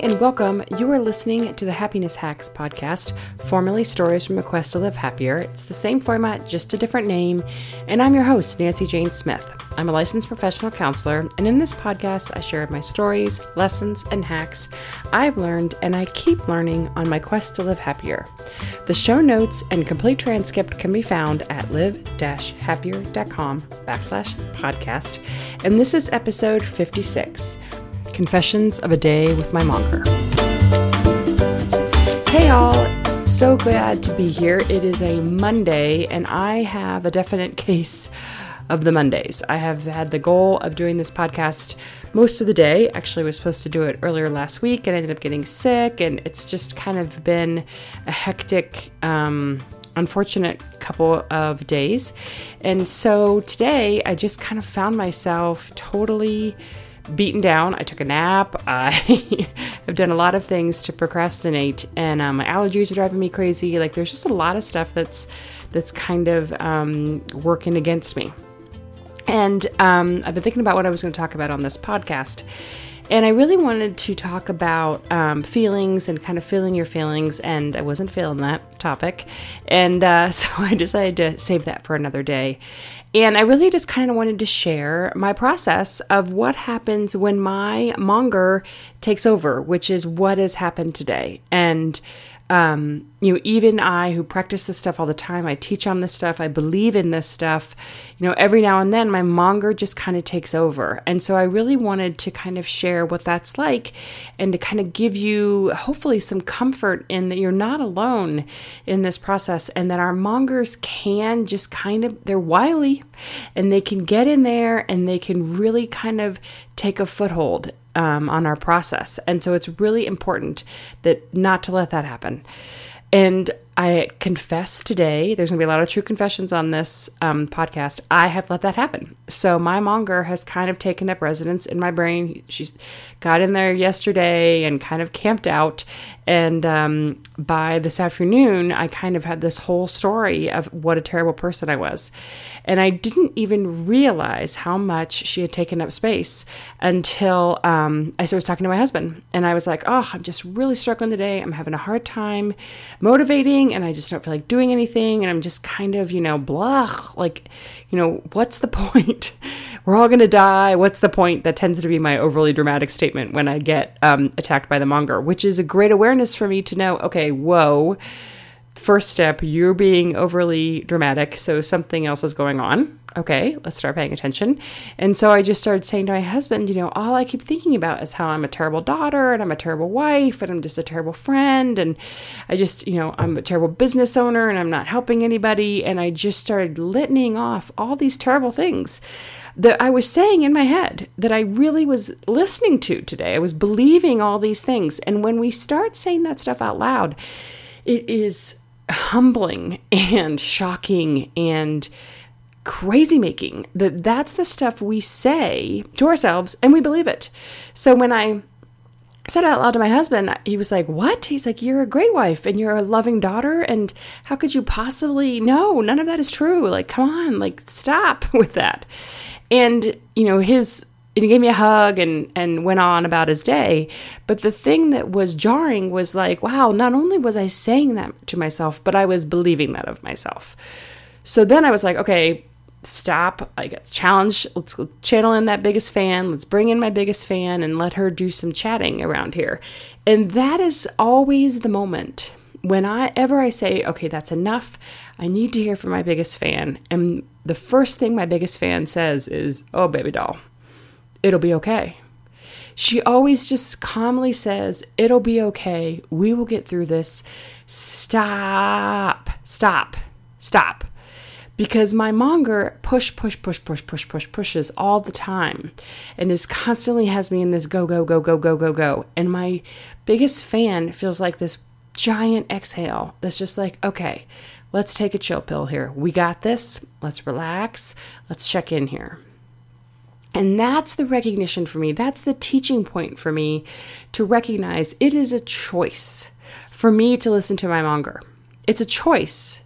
and welcome. You are listening to the Happiness Hacks podcast, formerly Stories from a Quest to Live Happier. It's the same format, just a different name, and I'm your host, Nancy Jane Smith. I'm a licensed professional counselor, and in this podcast, I share my stories, lessons, and hacks I've learned and I keep learning on my quest to live happier. The show notes and complete transcript can be found at live-happier.com backslash podcast, and this is episode 56. Confessions of a Day with My Monger. Hey, all. So glad to be here. It is a Monday, and I have a definite case of the Mondays. I have had the goal of doing this podcast most of the day. Actually, I was supposed to do it earlier last week and I ended up getting sick, and it's just kind of been a hectic, um, unfortunate couple of days. And so today, I just kind of found myself totally beaten down. I took a nap. I have done a lot of things to procrastinate, and um, my allergies are driving me crazy. Like there's just a lot of stuff that's that's kind of um, working against me. And um, I've been thinking about what I was going to talk about on this podcast. And I really wanted to talk about um, feelings and kind of feeling your feelings, and I wasn't feeling that topic. And uh, so I decided to save that for another day. And I really just kind of wanted to share my process of what happens when my monger takes over, which is what has happened today. And um, you know, even I who practice this stuff all the time, I teach on this stuff, I believe in this stuff, you know, every now and then my monger just kind of takes over. And so I really wanted to kind of share what that's like and to kind of give you hopefully some comfort in that you're not alone in this process and that our mongers can just kind of, they're wily and they can get in there and they can really kind of take a foothold um, on our process. And so it's really important that not to let that happen. And I confess today, there's going to be a lot of true confessions on this um, podcast. I have let that happen. So my monger has kind of taken up residence in my brain. She's got in there yesterday and kind of camped out. And um, by this afternoon, I kind of had this whole story of what a terrible person I was. And I didn't even realize how much she had taken up space until um, I started talking to my husband. And I was like, oh, I'm just really struggling today. I'm having a hard time motivating and I just don't feel like doing anything. And I'm just kind of, you know, blah. Like, you know, what's the point? We're all going to die. What's the point? That tends to be my overly dramatic statement when I get um, attacked by the monger, which is a great awareness for me to know okay, whoa first step, you're being overly dramatic, so something else is going on. Okay, let's start paying attention. And so I just started saying to my husband, you know, all I keep thinking about is how I'm a terrible daughter and I'm a terrible wife and I'm just a terrible friend. And I just, you know, I'm a terrible business owner and I'm not helping anybody. And I just started litanying off all these terrible things that I was saying in my head that I really was listening to today. I was believing all these things. And when we start saying that stuff out loud, it is humbling and shocking and crazy making that that's the stuff we say to ourselves and we believe it. So when i said out loud to my husband he was like what? He's like you're a great wife and you're a loving daughter and how could you possibly no none of that is true. Like come on like stop with that. And you know his and he gave me a hug and and went on about his day. But the thing that was jarring was like wow not only was i saying that to myself but i was believing that of myself. So then i was like okay stop. I got challenge let's channel in that biggest fan. Let's bring in my biggest fan and let her do some chatting around here. And that is always the moment when I ever I say, okay, that's enough, I need to hear from my biggest fan. And the first thing my biggest fan says is, oh, baby doll, it'll be okay. She always just calmly says, It'll be okay. We will get through this. Stop, stop, stop. Because my monger push, push, push, push, push, push, pushes all the time and is constantly has me in this go, go, go, go, go, go, go. And my biggest fan feels like this giant exhale that's just like, okay, let's take a chill pill here. We got this. Let's relax. Let's check in here. And that's the recognition for me. That's the teaching point for me to recognize it is a choice for me to listen to my monger. It's a choice.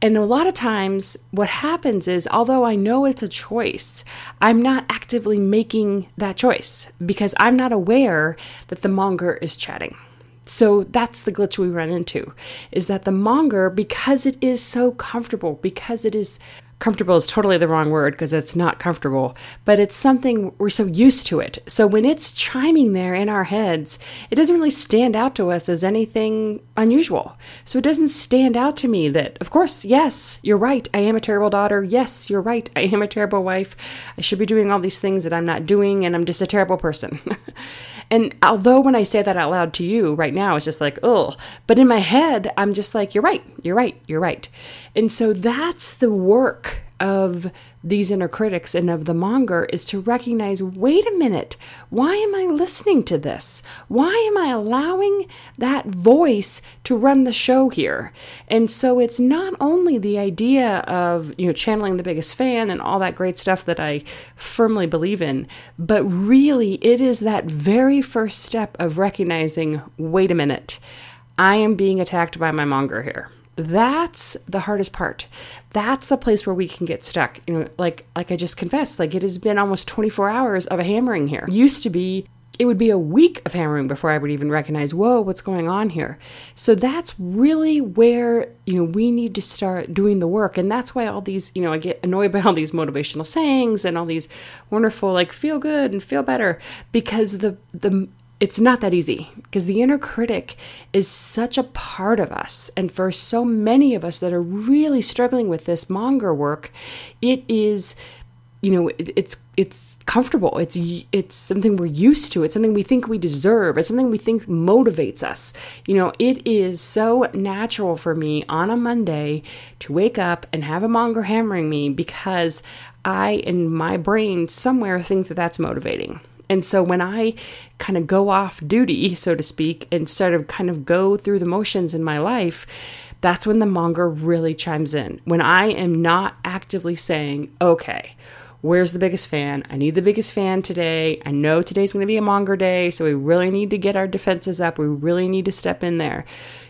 And a lot of times, what happens is, although I know it's a choice, I'm not actively making that choice because I'm not aware that the monger is chatting. So that's the glitch we run into is that the monger, because it is so comfortable, because it is comfortable is totally the wrong word because it's not comfortable, but it's something we're so used to it. So when it's chiming there in our heads, it doesn't really stand out to us as anything unusual. So it doesn't stand out to me that, of course, yes, you're right. I am a terrible daughter. Yes, you're right. I am a terrible wife. I should be doing all these things that I'm not doing, and I'm just a terrible person. And although when I say that out loud to you right now, it's just like, oh, but in my head, I'm just like, you're right, you're right, you're right. And so that's the work of these inner critics and of the monger is to recognize wait a minute, why am I listening to this? Why am I allowing that voice to run the show here? And so it's not only the idea of, you know, channeling the biggest fan and all that great stuff that I firmly believe in, but really it is that very first step of recognizing wait a minute, I am being attacked by my monger here that's the hardest part that's the place where we can get stuck you know like like i just confessed like it has been almost 24 hours of a hammering here used to be it would be a week of hammering before I would even recognize, whoa, what's going on here? So that's really where, you know, we need to start doing the work. And that's why all these, you know, I get annoyed by all these motivational sayings and all these wonderful, like, feel good and feel better because the, the, it's not that easy because the inner critic is such a part of us. And for so many of us that are really struggling with this monger work, it is you know it, it's it's comfortable. It's it's something we're used to. It's something we think we deserve. It's something we think motivates us. You know it is so natural for me on a monday to wake up and have a monger hammering me because i in my brain somewhere think that that's motivating and so when I kind of go off duty, so to speak, and start to kind of go through the motions in my life, that's when the monger really chimes in. When I am not actively saying, okay, where's the biggest fan? I need the biggest fan today. I know today's going to be a monger day, so we really need to get our defenses up. We really need to step in there.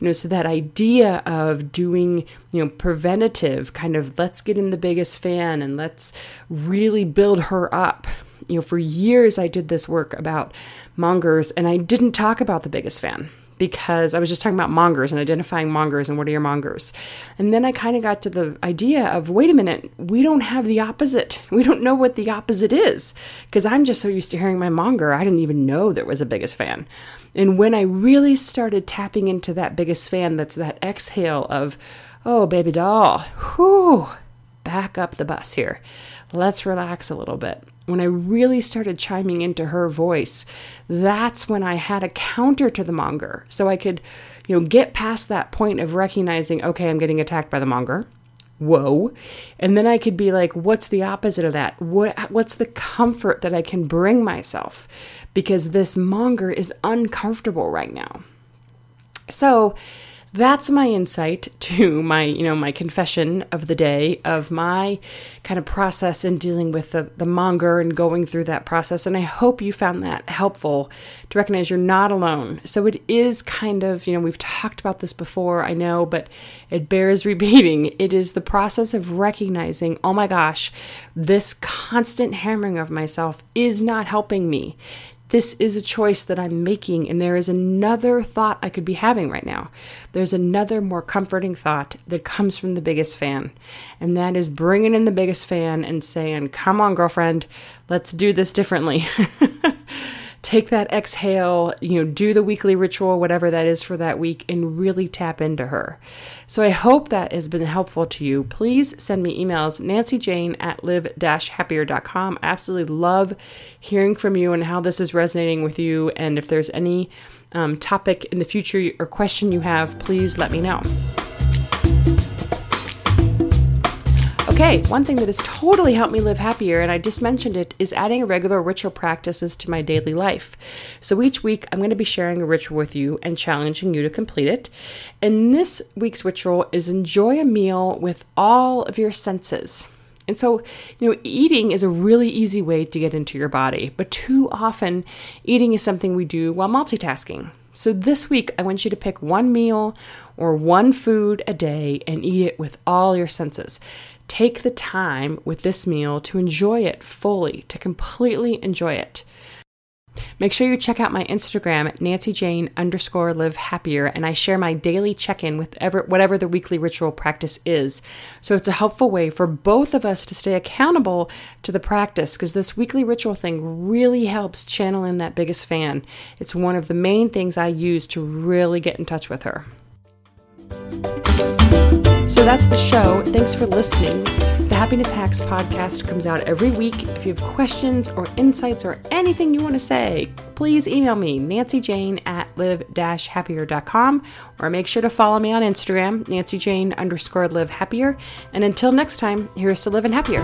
You know, so that idea of doing, you know, preventative kind of let's get in the biggest fan and let's really build her up you know, for years I did this work about mongers and I didn't talk about the biggest fan because I was just talking about mongers and identifying mongers and what are your mongers. And then I kind of got to the idea of wait a minute, we don't have the opposite. We don't know what the opposite is because I'm just so used to hearing my monger, I didn't even know there was a biggest fan. And when I really started tapping into that biggest fan, that's that exhale of, oh, baby doll, whew, back up the bus here. Let's relax a little bit when I really started chiming into her voice, that's when I had a counter to the monger. So I could, you know, get past that point of recognizing, okay, I'm getting attacked by the monger. Whoa. And then I could be like, what's the opposite of that? What what's the comfort that I can bring myself? Because this monger is uncomfortable right now. So that's my insight to my you know my confession of the day of my kind of process in dealing with the, the monger and going through that process. And i hope you found that helpful to recognize you're not alone. So it is kind of you know we've talked about this before i know but it bears repeating. It is the process of recognizing oh my gosh this constant hammering of myself is not helping me this is a choice that I'm making, and there is another thought I could be having right now. There's another more comforting thought that comes from the biggest fan, and that is bringing in the biggest fan and saying, Come on, girlfriend, let's do this differently. take that exhale, you know, do the weekly ritual, whatever that is for that week, and really tap into her. So I hope that has been helpful to you. Please send me emails, nancyjane at live-happier.com. I absolutely love hearing from you and how this is resonating with you. And if there's any um, topic in the future or question you have, please let me know. Okay, one thing that has totally helped me live happier, and I just mentioned it, is adding regular ritual practices to my daily life. So each week, I'm going to be sharing a ritual with you and challenging you to complete it. And this week's ritual is enjoy a meal with all of your senses. And so, you know, eating is a really easy way to get into your body, but too often, eating is something we do while multitasking. So this week, I want you to pick one meal or one food a day and eat it with all your senses. Take the time with this meal to enjoy it fully, to completely enjoy it. Make sure you check out my Instagram at Nancy Jane underscore live happier, and I share my daily check in with ever, whatever the weekly ritual practice is. So it's a helpful way for both of us to stay accountable to the practice because this weekly ritual thing really helps channel in that biggest fan. It's one of the main things I use to really get in touch with her. So that's the show. Thanks for listening. The Happiness Hacks podcast comes out every week. If you have questions or insights or anything you want to say, please email me, nancyjane at live-happier.com, or make sure to follow me on Instagram, nancyjane underscore live happier. And until next time, here's to living happier.